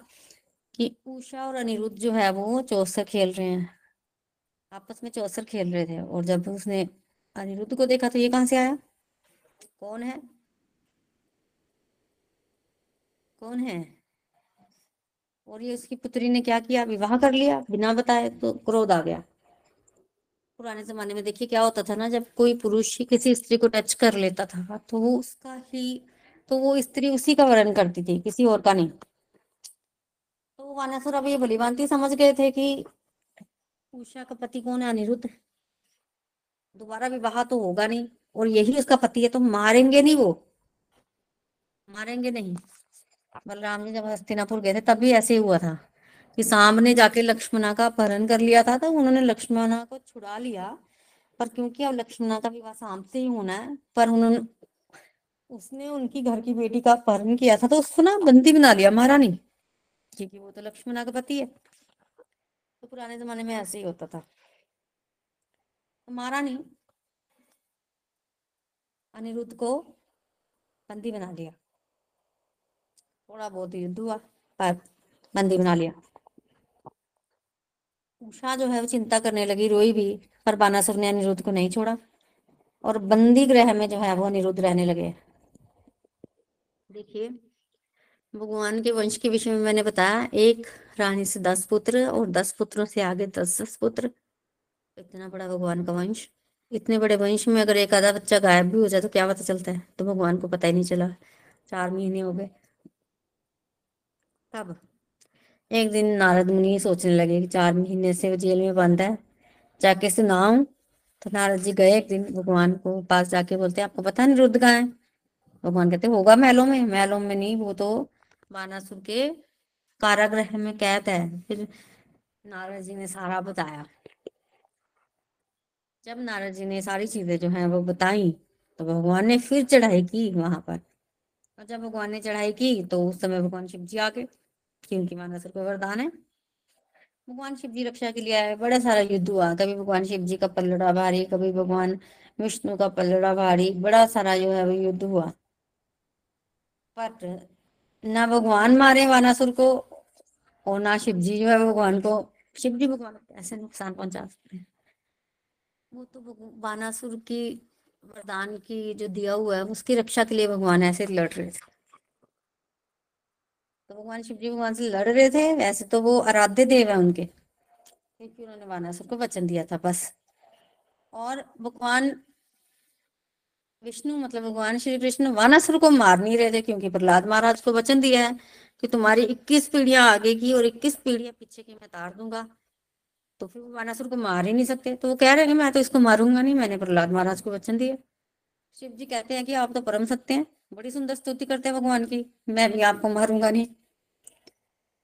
कि उषा और अनिरुद्ध जो है वो चौसर खेल रहे हैं। आपस में चौसर खेल रहे थे और जब उसने अनिरुद्ध को देखा तो ये कहाँ से आया? कौन है? कौन है? और ये उसकी पुत्री ने क्या किया? विवाह कर लिया, बिना बताए तो क्रोध आ गया। पुराने जमाने में देखिए क्या होता था ना, जब कोई पुरुष ही किसी स्त्री को टच कर लेता था तो वो उसका ही तो वो स्त्री उसी का वर्ण करती थी, किसी और का नहीं। तो वानासुर अब ये भली समझ गए थे कि उषा का पति कौन है? अनिरुद्ध। दोबारा विवाह तो होगा नहीं, और यही उसका पति है तो मारेंगे नहीं वो? मारेंगे नहीं। बलराम जी जब हस्तिनापुर गए थे, तब भी ऐसे ही हुआ था। कि सामने जाके लक्ष्मणा का अपहरण कर लिया था तो उन्होंने लक्ष्मणा को छुड़ा लिया। पर क्योंकि अब लक्ष्मणा का विवाह शाम से ही होना है, पर उन्होंने, उसने उनकी घर की बेटी का अपहरण किया था तो उसको ना बंदी बना लिया, मारा नहीं। क्योंकि वो तो लक्ष्मणा का पति है। तो पुराने जमाने में ऐसे ही होता था। तो मारा नहीं। अनिरुद्ध को बंदी बना लिया। थोड़ा बहुत युद्ध हुआ, पर बंदी बना लिया। उषा जो है वो चिंता करने लगी, रोई भी, पर बानासुर ने अनिरुद्ध को नहीं छोड़ा। और बंदी ग्रह में जो है वो अनिरुद्ध रहने लगे। देखिए, भगवान के वंश के विषय में मैंने बताया, एक रानी से दस पुत्र और दस पुत्रों से आगे दस दस पुत्र। इतना बड़ा भगवान का वंश। इतने बड़े वंश में अगर एक आधा बच्चा गायब भी हो जाए तो क्या पता चलता है? तो भगवान को पता ही नहीं चला। चार महीने हो गए। तब एक दिन नारद मुनि सोचने लगे कि चार महीने से वो जेल में बंद है, जाके सुनाऊं तो नारद जी गए एक दिन भगवान को पास जाके बोलते, आपको पता नहीं रुद्ध कहाँ है? भगवान कहते, होगा महलों में। महलों में नहीं, वो तो बानासुर के कारागृह में कैद है। फिर नारद जी ने सारा बताया। जब नारद जी ने सारी चीज़ें जो है वो बताई तो भगवान ने फिर चढ़ाई की वहाँ पर। और जब भगवान ने चढ़ाई की तो उस समय भगवान शिव जी आ गए। क्योंकि मानसर को वरदान है। भगवान शिव जी रक्षा के लिए आए, बड़ा सारा युद्ध हुआ। कभी भगवान शिव जी का पल्लड़ा भारी, कभी भगवान विष्णु का पल्लड़ा भारी, बड़ा सारा जो है वो युद्ध हुआ। पर ना भगवान मारे वानासुर को, और ना शिव जी जो है भगवान को, शिव जी भगवान को ऐसे नुकसान पहुँचा सकते हैं? वो तो वानासुर की वरदान की जो दिया हुआ है, उसकी रक्षा के लिए भगवान ऐसे लड़ रहे थे। तो भगवान शिव जी भगवान से लड़ रहे थे, वैसे तो वो आराध्य देव है उनके। क्योंकि उन्होंने वानासुर को वचन दिया था, बस। और भगवान विष्णु मतलब भगवान श्री कृष्ण वानासुर को मार नहीं रहे थे, क्योंकि प्रहलाद महाराज को वचन दिया है कि तुम्हारी 21 पीढ़ियाँ आगे की और 21 पीढ़ियाँ पीछे की मैं तार दूँगा। तो फिर वो वानासुर को मार ही नहीं सकते। तो वो कह रहे हैं मैं तो इसको मारूँगा नहीं, मैंने प्रहलाद महाराज को वचन दिया। शिव जी कहते हैं कि आप तो परम सत्य हैं। बड़ी सुंदर स्तुति करते हैं भगवान की। मैं भी आपको मारूँगा नहीं।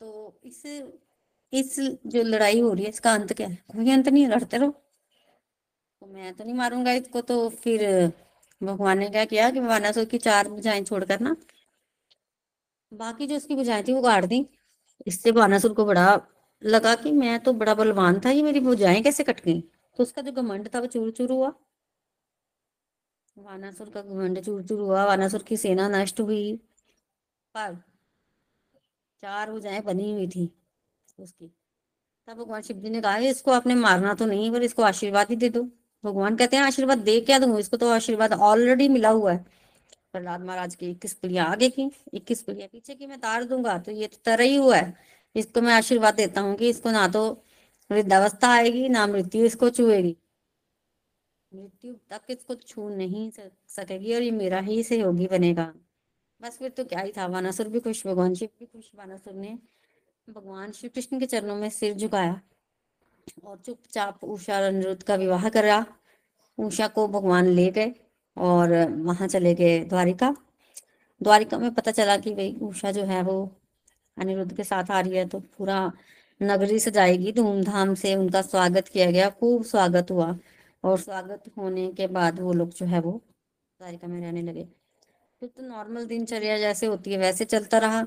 तो इस इस जो लड़ाई हो रही है, इसका अंत क्या है? कोई अंत नहीं लड़ते रहो। तो मैं तो नहीं मारूँगा इसको तो फिर भगवान ने क्या किया कि वानासुर की चार बुझाएँ छोड़कर ना, बाकी जो उसकी बुझाएँ थी वो गाड़ दी। इससे वानासुर को बड़ा लगा कि मैं तो बड़ा बलवान था, ये मेरी बुझाएँ कैसे कट गई? तो उसका जो घमंड था वो चूर चूर हुआ। वानासुर का घमंड चूर हुआ, वानासुर की सेना नष्ट हुई। पर चार भुजाएँ बनी हुई थी उसकी। तब भगवान शिव जी ने कहा, इसको आपने मारना तो नहीं, पर इसको आशीर्वाद ही दे दो। भगवान कहते हैं, आशीर्वाद दे क्या दूँगा इसको तो आशीर्वाद ऑलरेडी मिला हुआ है। प्रहलाद महाराज की इक्कीस पीढ़ियाँ आगे की, इक्कीस पीढ़ियाँ पीछे की, मैं तार दूँगा तो ये तो तरह ही हुआ है। इसको मैं आशीर्वाद देता हूँ कि इसको ना तो वृद्धावस्था आएगी, ना मृत्यु इसको छुएगी। मृत्यु तक इसको छू नहीं सकेगी और ये मेरा ही सहयोगी बनेगा। बस फिर तो क्या ही था वानासुर भी खुश, भगवान शिव भी खुश। वानासुर ने भगवान श्री कृष्ण के चरणों में सिर झुकाया और चुपचाप उषा अनिरुद्ध का विवाह करा। उषा को भगवान ले गए और वहाँ चले गए द्वारिका। द्वारिका में पता चला कि भाई उषा जो है वो अनिरुद्ध के साथ आ रही है तो पूरा नगरी सजाएगी। धूमधाम से उनका स्वागत किया गया, खूब स्वागत हुआ। और स्वागत होने के बाद वो लोग जो है वो द्वारिका में रहने लगे। फिर तो नॉर्मल दिनचर्या जैसे होती है, वैसे चलता रहा।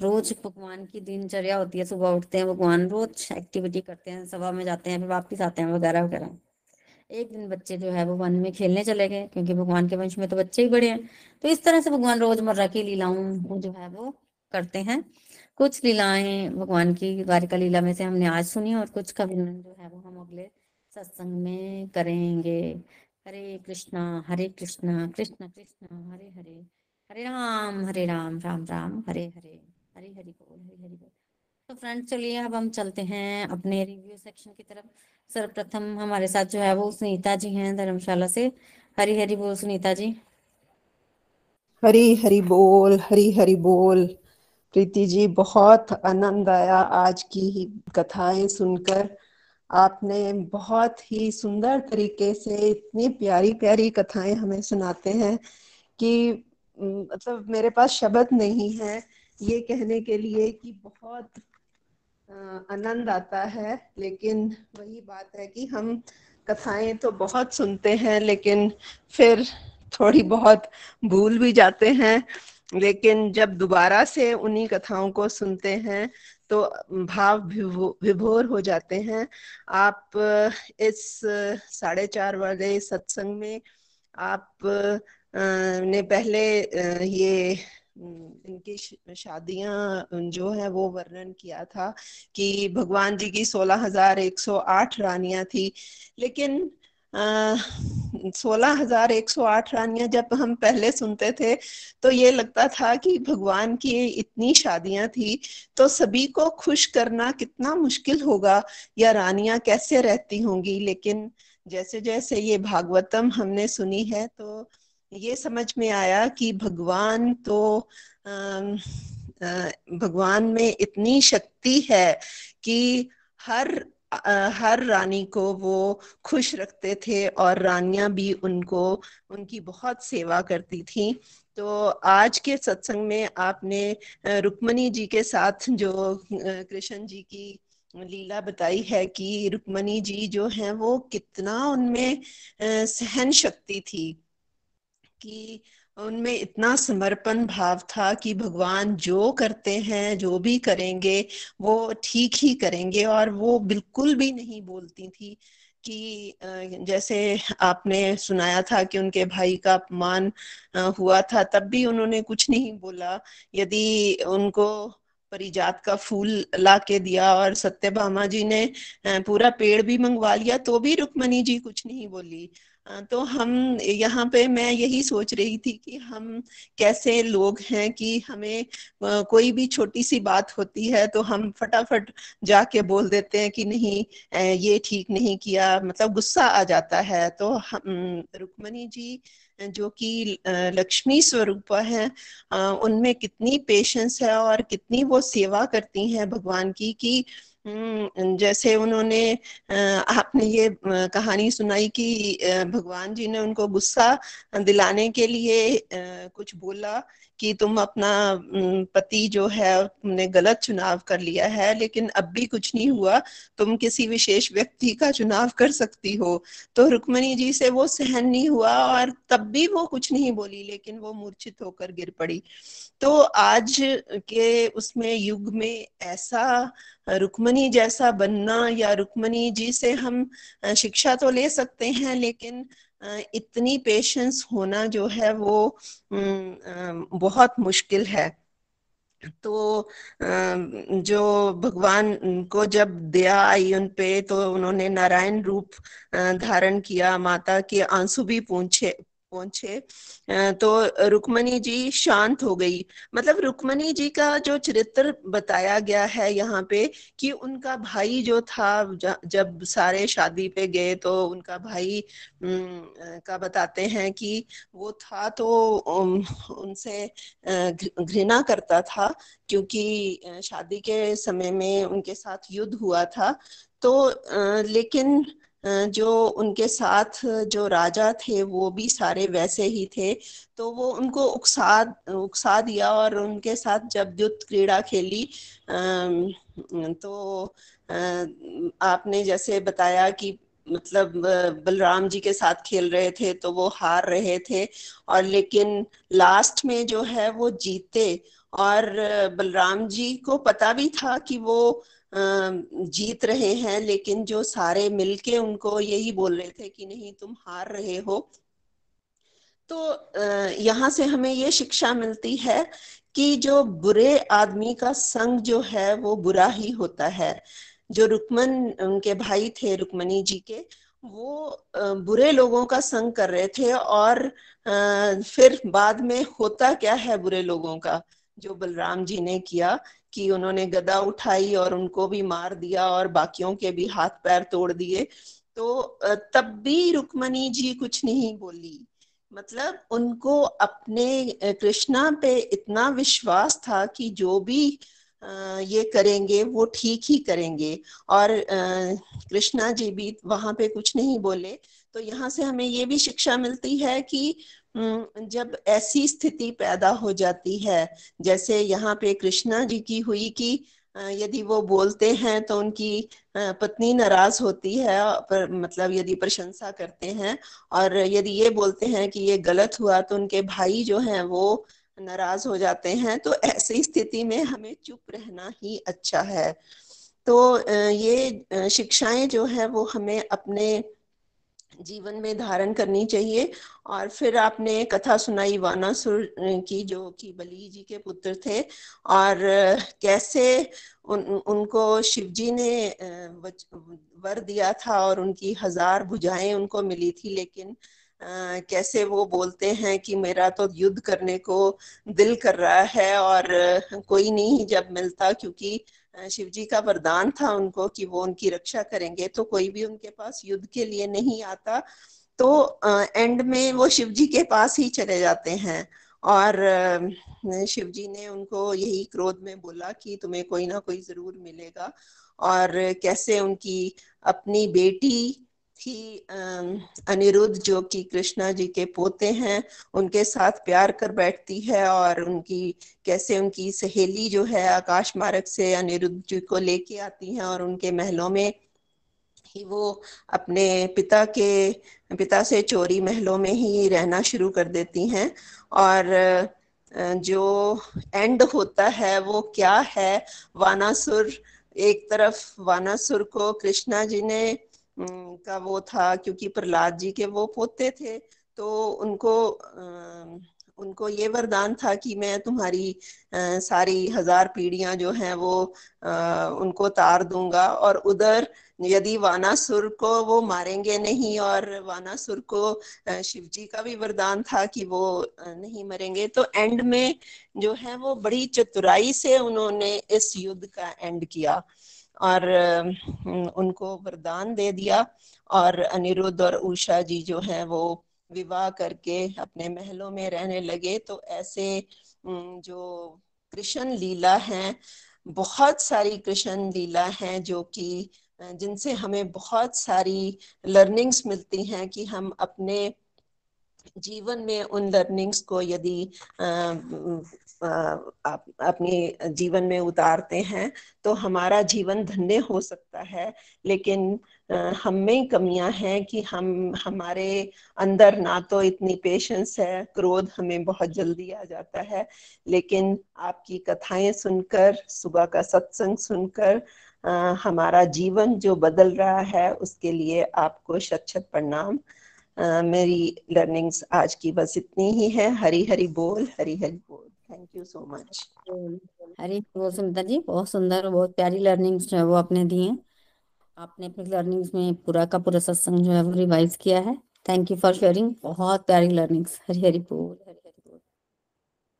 रोज भगवान की दिनचर्या होती है, सुबह उठते हैं भगवान, रोज एक्टिविटी करते हैं, सभा में जाते हैं, फिर वापिस आते हैं वगैरह वगैरह। एक दिन बच्चे जो है वो वन में खेलने चले गए, क्योंकि भगवान के वंश में तो बच्चे ही बड़े हैं। तो इस तरह से भगवान रोज़मर्रा की लीलाओं जो है वो करते हैं। कुछ लीलाएँ भगवान की द्वारिका लीला में से हमने आज सुनी और कुछ का वर्णन जो है वो हम अगले सत्संग में करेंगे। हरे कृष्णा हरे कृष्णा, कृष्ण कृष्ण, हरे हरे। हरे राम हरे राम राम राम, हरे हरे। हरे हरि बोल, हरे हरि बोल। तो फ्रेंड्स, चलिए अब हम चलते हैं अपने रिव्यू सेक्शन की तरफ़। सर्वप्रथम हमारे साथ जो है वो सुनीता जी हैं धर्मशाला से। हरी हरि बोल, सुनीता जी। हरी हरी बोल, हरी हरि बोल। प्रीति जी, बहुत आनंद आया आज की कथाएँ सुनकर। आपने बहुत ही सुंदर तरीके से इतनी प्यारी प्यारी कथाएँ हमें सुनाते हैं कि मतलब मेरे पास शब्द नहीं है ये कहने के लिए कि बहुत आनंद आता है, लेकिन वही बात है कि हम कथाएँ तो बहुत सुनते हैं, लेकिन फिर थोड़ी बहुत भूल भी जाते हैं, लेकिन जब दोबारा से उन्हीं कथाओं को सुनते हैं तो भाव विभोर हो जाते हैं। आप, इस, साढ़े चार वाले सत्संग में आप ने पहले ये इनकी शादियाँ, जो है वो वर्णन किया था कि भगवान जी की सोलह हज़ार एक सौ आठ रानियाँ थी। लेकिन सोलह हज़ार एक सौ रानियाँ जब हम पहले सुनते थे तो ये लगता था कि भगवान की इतनी शादियाँ थी तो सभी को खुश करना कितना मुश्किल होगा, या रानियाँ कैसे रहती होंगी? लेकिन जैसे जैसे ये भागवतम हमने सुनी है तो ये समझ में आया कि भगवान तो भगवान में इतनी शक्ति है कि हर हर रानी को वो खुश रखते थे और रानियाँ भी उनको, उनकी बहुत सेवा करती थी। तो आज के सत्संग में आपने रुक्मणी जी के साथ जो कृष्ण जी की लीला बताई है कि रुक्मणी जी जो है वो कितना उनमें सहन शक्ति थी कि उनमें इतना समर्पण भाव था कि भगवान जो करते हैं, जो भी करेंगे, वो ठीक ही करेंगे। और वो बिल्कुल भी नहीं बोलती थी कि जैसे आपने सुनाया था कि उनके भाई का अपमान हुआ था, तब भी उन्होंने कुछ नहीं बोला। यदि उनको परिजात का फूल ला के दिया और सत्यभामा जी ने पूरा पेड़ भी मंगवा लिया तो भी रुक्मणी जी कुछ नहीं बोली। तो हम यहाँ पे मैं यही सोच रही थी कि हम कैसे लोग हैं कि हमें कोई भी छोटी सी बात होती है तो हम फटाफट जाके बोल देते हैं कि नहीं ये ठीक नहीं किया मतलब गुस्सा आ जाता है। तो हम, रुक्मणी जी, जो कि लक्ष्मी स्वरूप है उनमें कितनी पेशेंस है और कितनी वो सेवा करती हैं भगवान की कि जैसे उन्होंने आपने ये कहानी सुनाई कि भगवान जी ने उनको गुस्सा दिलाने के लिए कुछ बोला कि तुम अपना पति जो है, तुमने गलत चुनाव कर लिया है, लेकिन अब भी कुछ नहीं हुआ, तुम किसी विशेष व्यक्ति का चुनाव कर सकती हो। तो रुक्मणी जी से वो सहन नहीं हुआ और तब भी वो कुछ नहीं बोली, लेकिन वो मूर्छित होकर गिर पड़ी। तो आज के उसमें युग में ऐसा, रुक्मणी जैसा बनना या रुक्मणी जी से हम शिक्षा तो ले सकते हैं, लेकिन इतनी पेशेंस होना जो है वो बहुत मुश्किल है। तो जो भगवान को जब दया आई उन पे तो उन्होंने नारायण रूप धारण किया, माता के आँसू भी पूछे पहुँचे तो रुक्मणी जी शांत हो गई। मतलब रुक्मणी जी का जो चरित्र बताया गया है यहाँ पे कि उनका भाई जो था जब सारे शादी पे गए तो उनका भाई का बताते हैं कि वो था तो उनसे घृणा करता था क्योंकि शादी के समय में उनके साथ युद्ध हुआ था। तो लेकिन जो उनके साथ जो राजा थे, वो भी सारे वैसे ही थे। तो वो उनको उकसा उकसा दिया और उनके साथ जब युद्ध क्रीड़ा खेली। तो आपने जैसे बताया कि मतलब बलराम जी के साथ खेल रहे थे तो वो हार रहे थे। और लेकिन लास्ट में जो है, वो जीते। और बलराम जी को पता भी था कि वो जीत रहे हैं, लेकिन जो सारे मिलके उनको यही बोल रहे थे कि नहीं, तुम हार रहे हो। तो यहाँ से हमें ये शिक्षा मिलती है कि जो बुरे आदमी का संग जो है, वो बुरा ही होता है। जो रुकमन, उनके भाई थे रुकमणी जी के, वो बुरे लोगों का संग कर रहे थे और फिर बाद में होता क्या है बुरे लोगों का? जो बलराम जी ने किया कि उन्होंने गदा उठाई और उनको भी मार दिया और बाकियों के भी हाथ पैर तोड़ दिए। तो तब भी रुक्मणी जी कुछ नहीं बोली। मतलब उनको अपने कृष्णा पे इतना विश्वास था कि जो भी ये करेंगे वो ठीक ही करेंगे। और कृष्णा जी भी वहाँ पे कुछ नहीं बोले। तो यहाँ से हमें ये भी शिक्षा मिलती है कि जब ऐसी स्थिति पैदा हो जाती है, जैसे यहाँ पे कृष्णा जी की हुई कि यदि वो बोलते हैं तो उनकी पत्नी नाराज़ होती है, पर मतलब यदि प्रशंसा करते हैं और यदि ये बोलते हैं कि ये गलत हुआ तो उनके भाई जो हैं वो नाराज़ हो जाते हैं तो ऐसी स्थिति में हमें चुप रहना ही अच्छा है। तो ये शिक्षाएँ जो है वो हमें अपने जीवन में धारण करनी चाहिए। और फिर आपने कथा सुनाई वानासुर की जो कि बली जी के पुत्र थे। और कैसे उन, उनको शिव जी ने वर दिया था और उनकी हज़ार भुजाएँ उनको मिली थी। लेकिन आ, कैसे वो बोलते हैं कि मेरा तो युद्ध करने को दिल कर रहा है और कोई नहीं जब मिलता क्योंकि शिव जी का वरदान था उनको कि वो उनकी रक्षा करेंगे तो कोई भी उनके पास युद्ध के लिए नहीं आता तो एंड में वो शिव जी के पास ही चले जाते हैं। और शिव जी ने उनको यही क्रोध में बोला कि तुम्हें कोई ना कोई ज़रूर मिलेगा। और कैसे उनकी अपनी बेटी थी अनिरुद्ध, जो कि कृष्णा जी के पोते हैं, उनके साथ प्यार कर बैठती है और उनकी, कैसे उनकी सहेली जो है, आकाश मार्ग से अनिरुद्ध जी को लेके आती हैं और उनके महलों में ही वो अपने पिता के, पिता से चोरी महलों में ही रहना शुरू कर देती हैं। और जो एंड होता है, वो क्या है? वानासुर, एक तरफ़ वानासुर को कृष्णा जी ने का वो था क्योंकि प्रहलाद जी के वो पोते थे तो उनको उनको ये वरदान था कि मैं तुम्हारी सारी हज़ार पीढ़ियाँ जो हैं वो उनको तार दूँगा और उधर यदि वानासुर को वो मारेंगे नहीं और वानासुर को शिव जी का भी वरदान था कि वो नहीं मरेंगे तो एंड में जो है वो बड़ी चतुराई से उन्होंने इस युद्ध का एंड किया। और उनको वरदान दे दिया और अनिरुद्ध और उषा जी जो हैं वो विवाह करके अपने महलों में रहने लगे। तो ऐसे जो कृष्ण लीला है, बहुत सारी कृष्ण लीला हैं जो कि, जिनसे हमें बहुत सारी लर्निंग्स मिलती हैं कि हम अपने जीवन में उन लर्निंग्स को यदि आप अपने जीवन में उतारते हैं तो हमारा जीवन धन्य हो सकता है। लेकिन हम में कमियाँ हैं कि हम हमारे अंदर ना तो इतनी पेशेंस है क्रोध हमें बहुत जल्दी आ जाता है। लेकिन आपकी कथाएँ सुनकर सुबह का सत्संग सुनकर आ, हमारा जीवन जो बदल रहा है उसके लिए आपको शत शत प्रणाम। मेरी लर्निंग्स आज की बस इतनी ही है। हरी हरी बोल हरी हरी बोल। Thank you so much Hari बोल सुमिता जी, बहुत सुंदर और बहुत प्यारी लर्निंग्स जो है वो आपने दी हैं। आपने अपनी लर्निंग्स में पूरा का पूरा सत्संग जो है वो रिवाइज किया है। थैंक यू फॉर शेयरिंग बहुत प्यारी लर्निंग्स हरी हरी बोल हरी हरी बोल।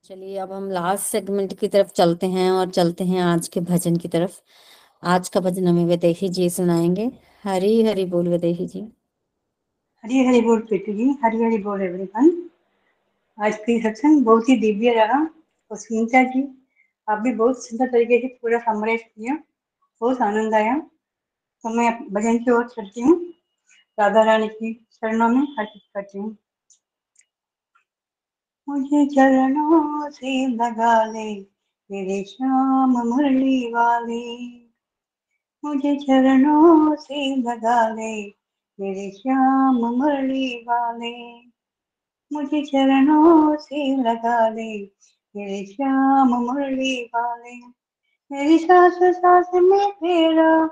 चलिए, अब हम लास्ट सेगमेंट की तरफ़ चलते हैं और चलते हैं आज के भजन की तरफ़। आज का भजन हमें विदेही जी सुनाएँगे। हरी हरी बोल, विदेही जी। हरी हरी बोल प्रीति जी हरी हरी बोल एवरीवन आज की सत्संग बहुत ही दिव्य रहा, और सुनीता जी, आप भी बहुत सुंदर तरीके से पूरा समराइज किया, बहुत आनंद आया। तो मैं भजन की ओर चलती हूँ। राधा रानी की चरणों में अर्पित करती हूँ। मुझे चरणों से लगा ले, मेरे श्याम मुरली वाले। मुझे चरणों से लगा ले मेरे श्याम मुरली वाले, मुझे चरणों से लगा ले मेरे श्याम मुरली वाले, मेरी सास सास में तेरा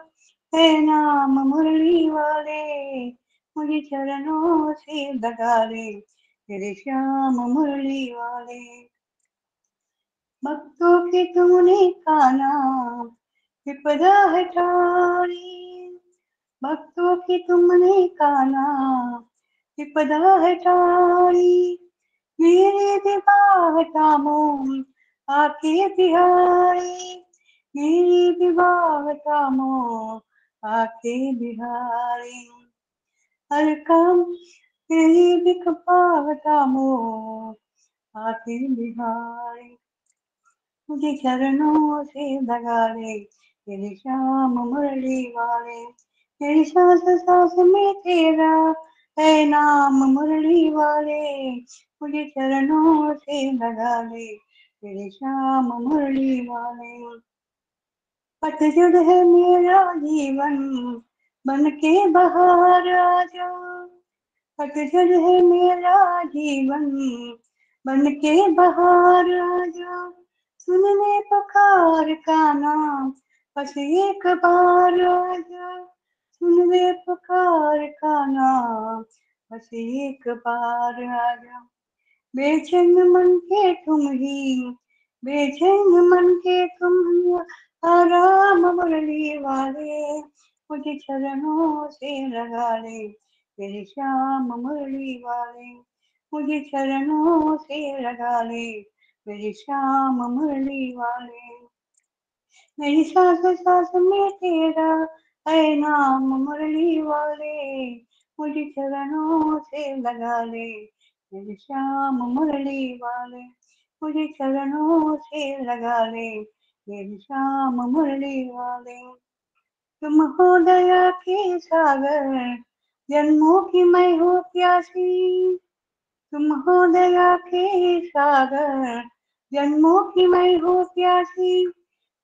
है नाम मुरली वाले, मुझे चरणों से लगा ले मेरे श्याम मुरली वाले, भक्तों के तुमने का नाम विपदा हटाई भक्तों की तुमने का नाम विपदा हटाई। मेरे विवाह कामों आके बिहारी मेरी विवाह कामों आके बिहारी हर काम तेरी विकपाह कामों आके बिहारी मुझे चरणों से लगा ले तेरे श्याम मुरली वाले। तेरी सांस में तेरा है नाम मुरली वाले। मुझे चरणों से लगा ले तेरे श्याम मुरली वाले। पतझड़ है मेरा जीवन, बन के बाहर आ जा पतझड़ है मेरा जीवन, बन के बाहर आ जा सुनने पुकार का नाम, बस एक बार आ जा सुनने पुकार का नाम, बस एक बार आ जा बेचैन मन के तुम ही, बेचैन मन के तुम आराम मुरली वाले, मुझे चरणों से लगा ले तेरे श्याम मुरली वाले, मुझे चरणों से लगा ले मेरी श्याम मुरली वाले। मेरी सास सास में तेरा है नाम मुरली वाले, मुझे चरणों से लगा ले। मेरे श्याम मुरली वाले, मुझे चरणों से लगा ले। मेरे श्याम मुरली वाले, तुम हो दया के सागर, जन्मों की मैं हो प्यासी। तुम हो दया के सागर, जन्मों की मैं हो प्यासी।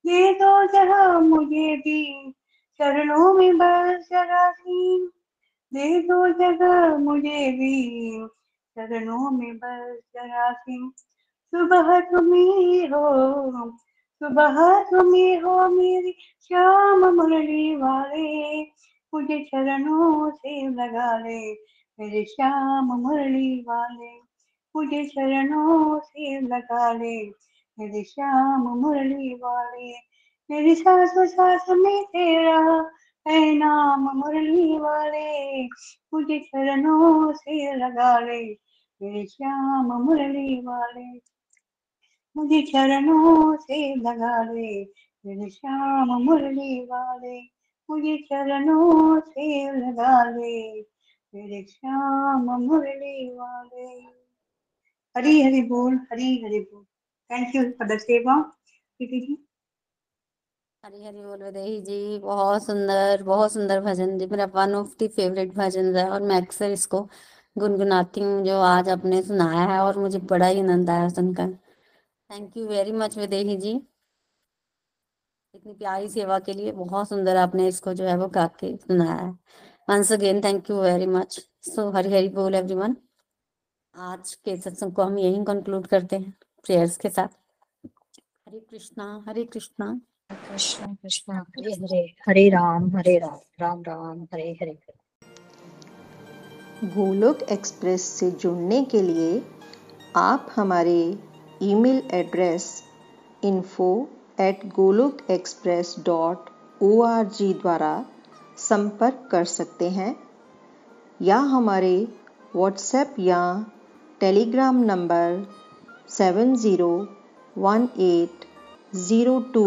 दे दो जहाँ मुझे भी चरणों में बस जरासी दे दो जगह मुझे भी। चरणों में बस जरासी सुबह तुम्ही हो, सुबह तुम्ही हो मेरी श्याम मुरली वाले। मुझे चरणों से लगा ले मेरे श्याम मुरली वाले। मुझे चरणों से लगा ले मेरे श्याम मुरली वाले। मेरी सास सास में तेरा है नाम मुरली वाले मुझे चरणों से लगा ले। मेरे श्याम मुरली वाले मुझे चरणों से लगा ले। मेरे श्याम मुरली वाले मुझे चरणों से लगा ले। मेरे श्याम मुरली वाले। हरी हरी बोल हरी हरी बोल। थैंक यू फॉर द सेवा जी। हरी हरी बोल वैदेही जी। बहुत सुंदर बहुत सुंदर भजन जी। मेरा वन ऑफ़ दी फेवरेट भजन है और मैं अक्सर इसको गुनगुनाती हूँ, जो आज आपने सुनाया है और मुझे बड़ा ही आनंद आया सुनकर। Thank you very much Vaidehi ji. इतनी प्यारी सेवा के लिए बहुत सुंदर आपने इसको जो है वो गा के सुनाया है। Once again thank you very much so Hari Hari बोल एवरीवन आज के सत्संग को हम यहीं कंक्लूड करते हैं। प्रेयर्स के साथ। हरे कृष्णा हरे कृष्णा। कृष्ण कृष्ण हरे हरे हरे राम हरे राम राम राम हरे हरे गोलोक एक्सप्रेस से जुड़ने के लिए आप हमारे email address info at Golok Express dot O R G द्वारा संपर्क कर सकते हैं या हमारे व्हाट्सएप या Telegram number seven zero one eight zero two